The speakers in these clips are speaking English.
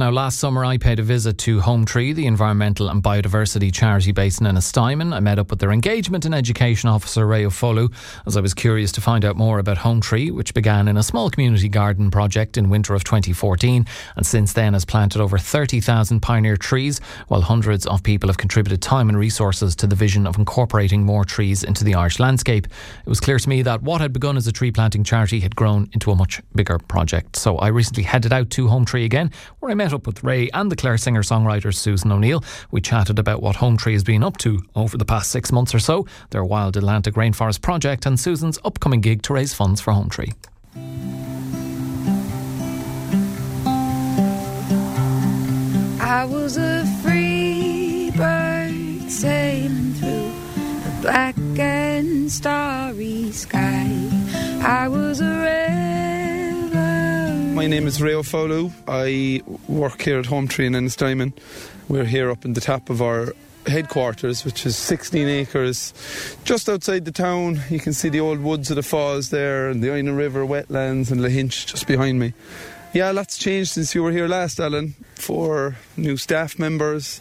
Now, last summer I paid a visit to Home Tree, the environmental and biodiversity charity based in Ennistymon. I met up with their engagement and education officer, Ray Ofolu, as I was curious to find out more about Home Tree, which began in a small community garden project in winter of 2014 and since then has planted over 30,000 pioneer trees, while hundreds of people have contributed time and resources to the vision of incorporating more trees into the Irish landscape. It was clear to me that what had begun as a tree planting charity had grown into a much bigger project. So I recently headed out to Home Tree again, where I met met up with Ray and the Clare singer songwriter Susan O'Neill. We chatted about what Home Tree has been up to over the past six months or so, their Wild Atlantic Rainforest project, and Susan's upcoming gig to raise funds for Home Tree. I was a free bird sailing through black and starry sky. I was a red my name is Ray O'Follow. I work here at Home Tree in Ennistymon. We're here up in the top of our headquarters, which is 16 acres just outside the town. You can see the old woods of the falls there and the Inagh River wetlands and Lahinch just behind me. Yeah, lots changed since you were here last, Alan. Four new staff members.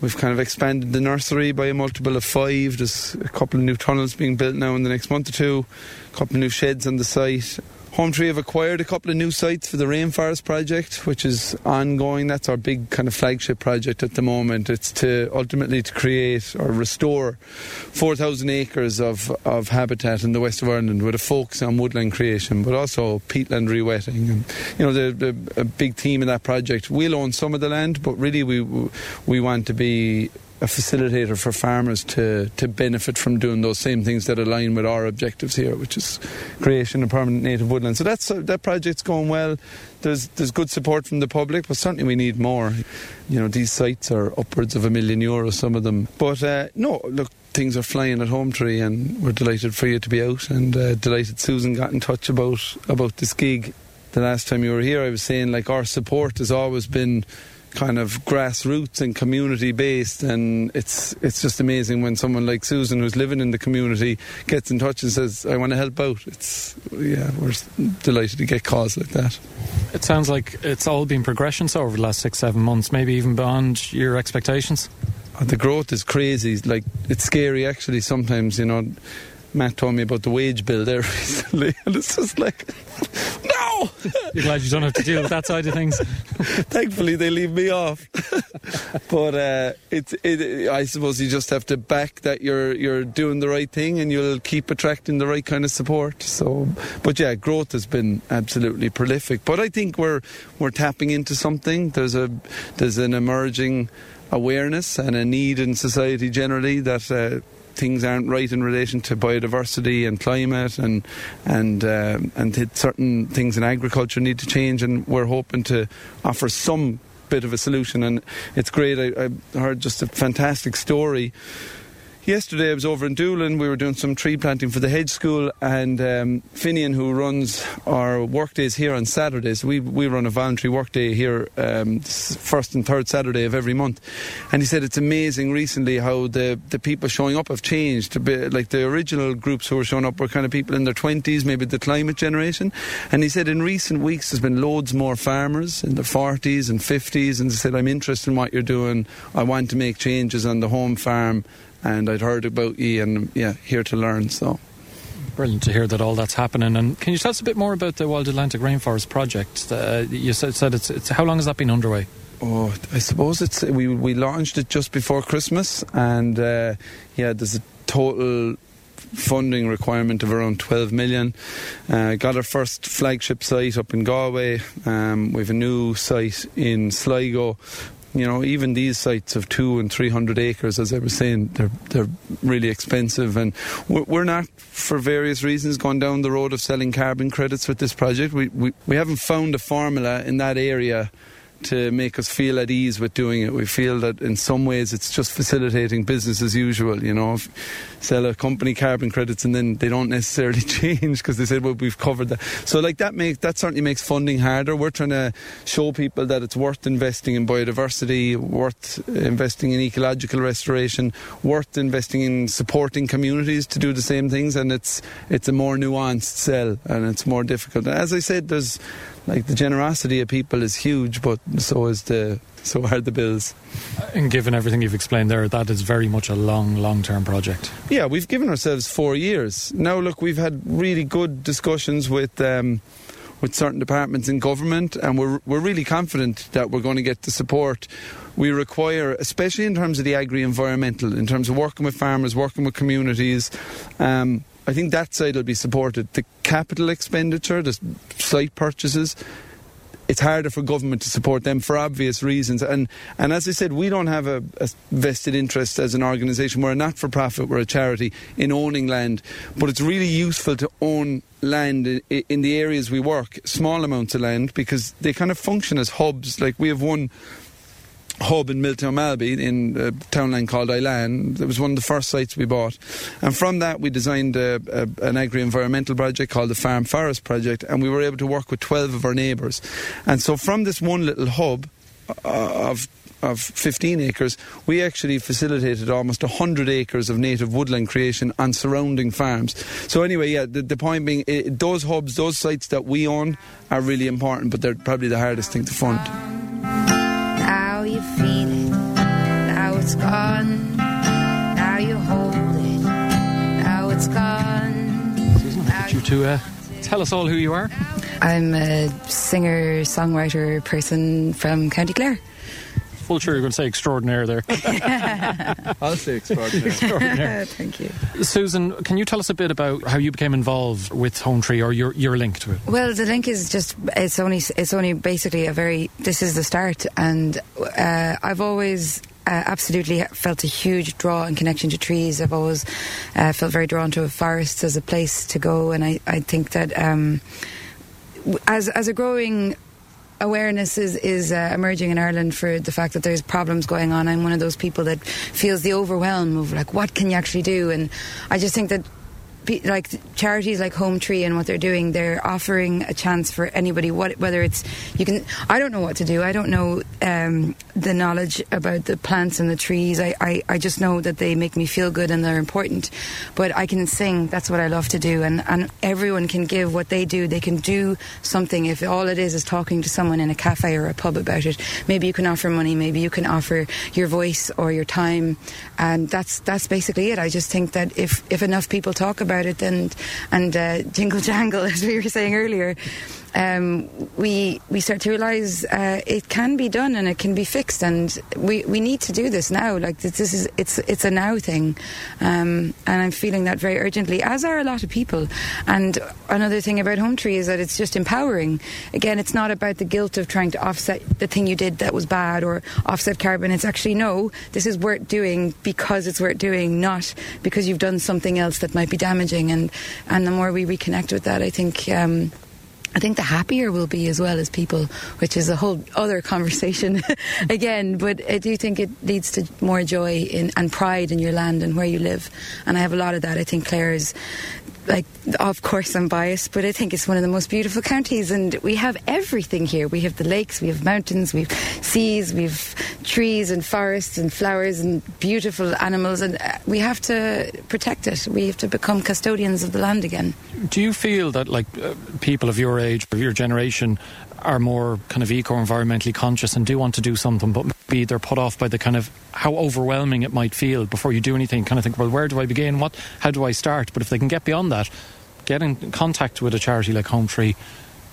We've kind of expanded the nursery by a multiple of five. There's a couple of new tunnels being built now in the next month or two, a couple of new sheds on the site, Home Tree have acquired a couple of new sites for the Rainforest project, which is ongoing. That's our big kind of flagship project at the moment. It's to ultimately to create or restore 4,000 acres of, of habitat in the west of Ireland with a focus on woodland creation, but also peatland rewetting. And you know, the, the a big theme in that project. We'll own some of the land, but really we we want to be a facilitator for farmers to, to benefit from doing those same things that align with our objectives here, which is creation of permanent native woodland. So that's uh, that project's going well. There's there's good support from the public, but certainly we need more. You know, these sites are upwards of a million euros, some of them. But uh, no, look, things are flying at Home Tree, and we're delighted for you to be out, and uh, delighted Susan got in touch about about this gig. The last time you were here, I was saying like our support has always been kind of grassroots and community based and it's it's just amazing when someone like Susan who's living in the community gets in touch and says I want to help out. It's yeah we're delighted to get calls like that. It sounds like it's all been progression so over the last 6 7 months maybe even beyond your expectations. The growth is crazy like it's scary actually sometimes you know Matt told me about the wage bill there recently, and it's just like, no! You're glad you don't have to deal with that side of things. Thankfully, they leave me off. but uh, it's, it, I suppose you just have to back that you're you're doing the right thing, and you'll keep attracting the right kind of support. So, but yeah, growth has been absolutely prolific. But I think we're we're tapping into something. There's a there's an emerging awareness and a need in society generally that. Uh, things aren't right in relation to biodiversity and climate and and uh, and certain things in agriculture need to change and we're hoping to offer some bit of a solution. And it's great. I, I heard just a fantastic story Yesterday I was over in Doolin. We were doing some tree planting for the hedge school, and um, Finian, who runs our work days here on Saturdays, we we run a voluntary work day here um, first and third Saturday of every month, and he said it's amazing recently how the the people showing up have changed. Like the original groups who were showing up were kind of people in their twenties, maybe the climate generation, and he said in recent weeks there's been loads more farmers in their forties and fifties, and he said I'm interested in what you're doing. I want to make changes on the home farm and I'd heard about you and yeah, here to learn. So brilliant to hear that all that's happening. And can you tell us a bit more about the Wild Atlantic Rainforest project? Uh, you said, said it's, it's how long has that been underway? Oh, I suppose it's we we launched it just before Christmas, and uh, yeah, there's a total funding requirement of around 12 million. Uh, got our first flagship site up in Galway. Um, we have a new site in Sligo you know, even these sites of two and three hundred acres, as I was saying, they're they're really expensive, and we're we're not, for various reasons, gone down the road of selling carbon credits with this project. We we, we haven't found a formula in that area to make us feel at ease with doing it. We feel that in some ways it's just facilitating business as usual. You know, sell a company carbon credits and then they don't necessarily change because they said, well, we've covered that. So like that makes that certainly makes funding harder. We're trying to show people that it's worth investing in biodiversity, worth investing in ecological restoration, worth investing in supporting communities to do the same things, and it's it's a more nuanced sell and it's more difficult. As I said, there's like the generosity of people is huge, but so is the so are the bills. And given everything you've explained there, that is very much a long, long term project. Yeah, we've given ourselves four years. Now, look, we've had really good discussions with. Um, with certain departments in government, and we're, we're really confident that we're going to get the support we require, especially in terms of the agri environmental, in terms of working with farmers, working with communities. Um, I think that side will be supported. The capital expenditure, the site purchases, it's harder for government to support them for obvious reasons. And and as I said, we don't have a, a vested interest as an organisation. We're a not for profit. We're a charity in owning land, but it's really useful to own land in, in the areas we work, small amounts of land, because they kind of function as hubs. Like we have one hub in Miltown Malbay in a townland called Ilan. It was one of the first sites we bought. And from that, we designed a, a, an agri environmental project called the Farm Forest Project, and we were able to work with 12 of our neighbours. And so, from this one little hub uh, of of 15 acres, we actually facilitated almost 100 acres of native woodland creation on surrounding farms. So, anyway, yeah, the, the point being, it, those hubs, those sites that we own are really important, but they're probably the hardest thing to fund it's gone. Now you hold it, now it's gone. Susan, I get you to uh, tell us all who you are. I'm a singer, songwriter person from County Clare. Well, sure, you're going to say extraordinaire there. I'll say extraordinaire. extraordinaire. Thank you. Susan, can you tell us a bit about how you became involved with Home Tree or your, your link to it? Well, the link is just, it's only, it's only basically a very, this is the start. And uh, I've always uh, absolutely felt a huge draw and connection to trees. I've always uh, felt very drawn to forests as a place to go, and I, I think that um, as as a growing awareness is, is uh, emerging in Ireland for the fact that there's problems going on. I'm one of those people that feels the overwhelm of like, what can you actually do? And I just think that like charities like Home Tree and what they're doing, they're offering a chance for anybody. What whether it's you can, I don't know what to do. I don't know um, the knowledge about the plants and the trees. I, I, I just know that they make me feel good and they're important. But I can sing. That's what I love to do. And and everyone can give what they do. They can do something. If all it is is talking to someone in a cafe or a pub about it, maybe you can offer money. Maybe you can offer your voice or your time. And that's that's basically it. I just think that if if enough people talk about it and and uh, jingle jangle, as we were saying earlier, um, we we start to realise uh, it can be done and it can be fixed, and we, we need to do this now. Like this, this is it's it's a now thing, um, and I'm feeling that very urgently, as are a lot of people. And another thing about Home Tree is that it's just empowering. Again, it's not about the guilt of trying to offset the thing you did that was bad or offset carbon. It's actually no, this is worth doing because it's worth doing, not because you've done something else that might be damaging. And and the more we reconnect with that, I think. Um, I think the happier we'll be as well as people, which is a whole other conversation again. But I do think it leads to more joy in, and pride in your land and where you live. And I have a lot of that. I think Clare is like, of course, I'm biased, but I think it's one of the most beautiful counties, and we have everything here. We have the lakes, we have mountains, we have seas, we have trees and forests and flowers and beautiful animals, and uh, we have to protect it. We have to become custodians of the land again. Do you feel that, like, uh, people of your age, of your generation, are more kind of eco environmentally conscious and do want to do something, but maybe they're put off by the kind of how overwhelming it might feel before you do anything. Kind of think, well, where do I begin? What? How do I start? But if they can get beyond that, get in contact with a charity like Home Tree,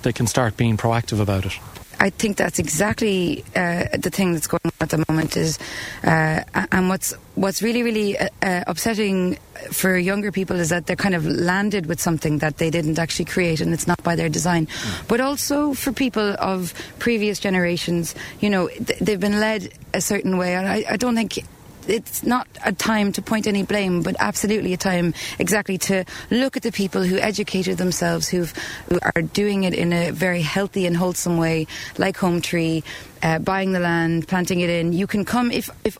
they can start being proactive about it. I think that's exactly uh, the thing that's going on at the moment. Is uh, and what's what's really really uh, uh, upsetting for younger people is that they're kind of landed with something that they didn't actually create, and it's not by their design. Mm. But also for people of previous generations, you know, th- they've been led a certain way, and I, I don't think it's not a time to point any blame, but absolutely a time exactly to look at the people who educated themselves, who are doing it in a very healthy and wholesome way, like Home Tree, uh, buying the land, planting it in. You can come if if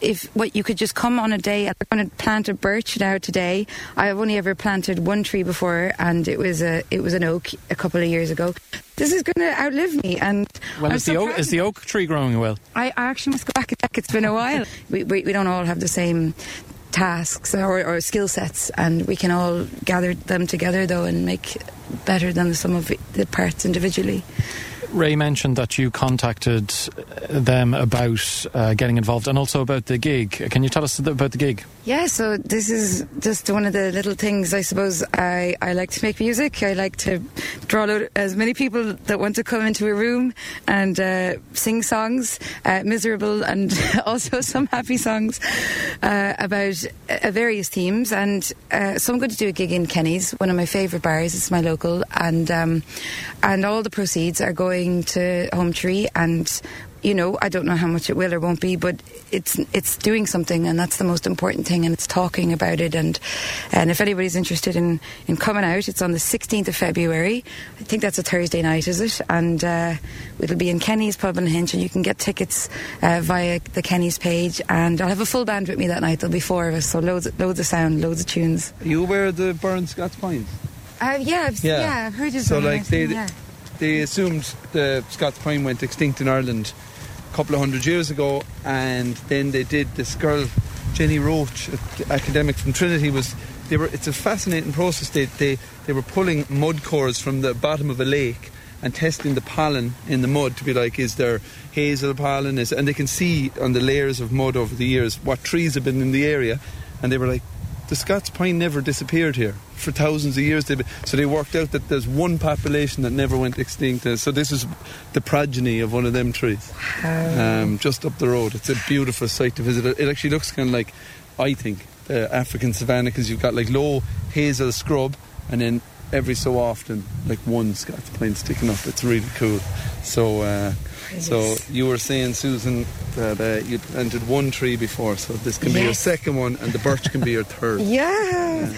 if what you could just come on a day I'm going to plant a birch now today I've only ever planted one tree before and it was a it was an oak a couple of years ago this is going to outlive me and well is, so the oak, is the oak tree growing well? I, I actually must go back and check it's been a while. We, we, we don't all have the same tasks or, or skill sets, and we can all gather them together though and make better than the sum of the parts individually. Ray mentioned that you contacted them about uh, getting involved and also about the gig. Can you tell us about the gig? Yeah, so this is just one of the little things. I suppose I, I like to make music. I like to draw out as many people that want to come into a room and uh, sing songs, uh, miserable and also some happy songs uh, about uh, various themes. And uh, so I'm going to do a gig in Kenny's, one of my favourite bars. It's my local, and um, and all the proceeds are going to Home Tree and you know, I don't know how much it will or won't be, but it's it's doing something, and that's the most important thing. And it's talking about it, and and if anybody's interested in in coming out, it's on the 16th of February. I think that's a Thursday night, is it? And uh, it'll be in Kenny's Pub Lahinch, and you can get tickets uh, via the Kenny's page. And I'll have a full band with me that night. There'll be four of us, so loads loads of sound, loads of tunes. Are you aware of the Burren Scots Pines? Uh, yeah, I've, yeah, yeah, I've heard of So, like, they, yeah. They assumed the Scots Pine went extinct in Ireland a couple of hundred years ago, and then they did this girl, Jenny Roche, academic from Trinity, was. They were, it's a fascinating process. They, they, they were pulling mud cores from the bottom of a lake and testing the pollen in the mud to be like, is there hazel pollen? Is, and they can see on the layers of mud over the years what trees have been in the area. And they were like, the Scots pine never disappeared here for thousands of years. They've So they worked out that there's one population that never went extinct. Uh, So this is the progeny of one of them trees, um, just up the road. It's a beautiful sight to visit. It actually looks kind of like, I think, the African savannah because you've got like low hazel scrub and then every so often like one Scots pine sticking up. It's really cool. So. Uh, so you were saying, Susan, that uh, you planted one tree before, so this can be your second one, and the birch can be your third. Yeah.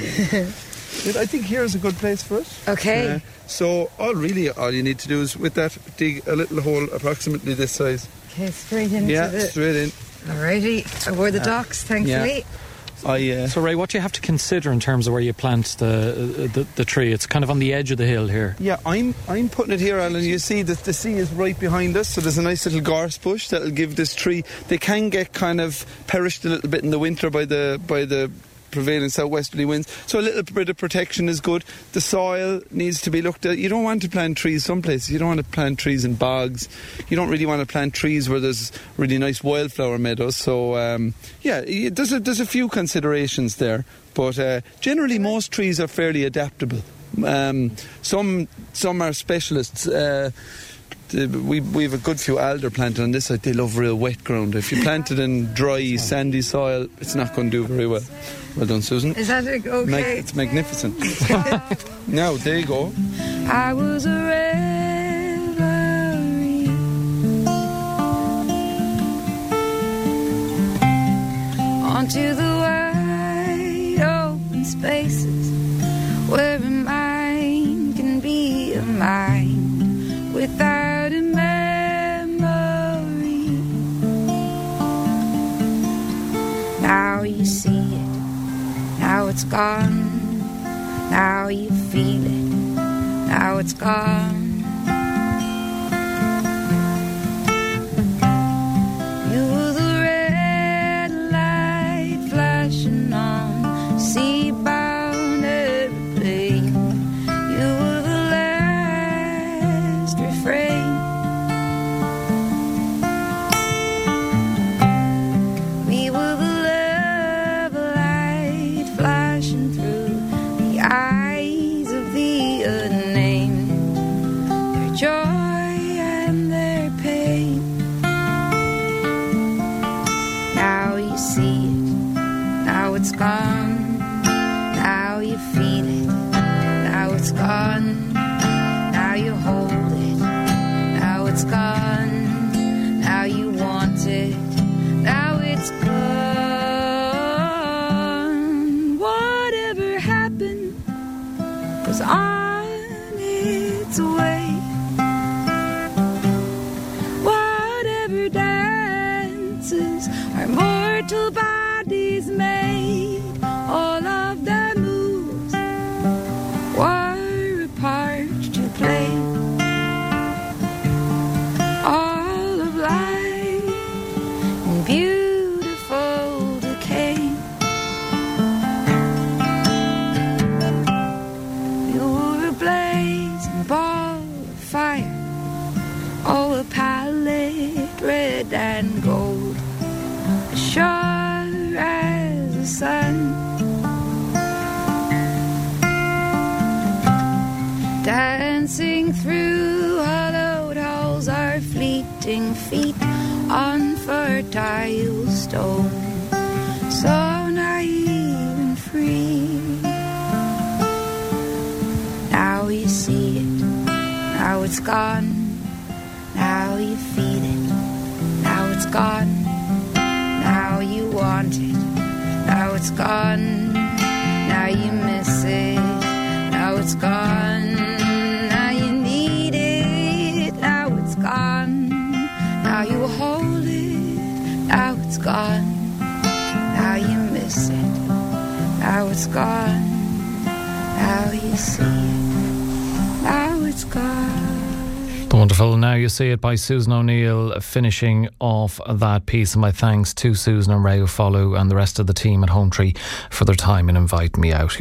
I think here's a good place for it. Okay. Uh, so all really all you need to do is with that dig a little hole approximately this size. Okay, straight into yeah, straight in. Alrighty, I wore the docks, thankfully. I uh, So, Ray, what do you have to consider in terms of where you plant the, the, the tree? It's kind of on the edge of the hill here. yeah, I'm I'm putting it here, Alan. You see that the sea is right behind us, so there's a nice little gorse bush that'll give this tree. They can get kind of perished a little bit in the winter by the by the prevailing southwesterly winds. So a little bit of protection is good. The soil needs to be looked at. You don't want to plant trees some places. You don't want to plant trees in bogs. You don't really want to plant trees where there's really nice wildflower meadows. So um, yeah, there's a, there's a few considerations there. But uh, generally, most trees are fairly adaptable. Um, some some are specialists. Uh, Uh, we we have a good few alder planted on this side. They love real wet ground. If you plant it in dry, sandy soil, it's not going to do very well. Well done, Susan. Is that okay? Mag- it's magnificent. now there you go. I was a reverie onto the You were the red light flashing on. Sea-bound It, now it's gone. Feet on fertile stone, so naive and free. Now you see it, now it's gone. Now you feel it, now it's gone. Now you want it, now it's gone. Now you miss it, now it's gone. Gone. Now you miss it, now it's gone. Now you see it, now it's gone. The wonderful Now You See It by Susan O'Neill finishing off that piece. And my thanks to Susan and Ray Follow and the rest of the team at Home Tree for their time in inviting me out.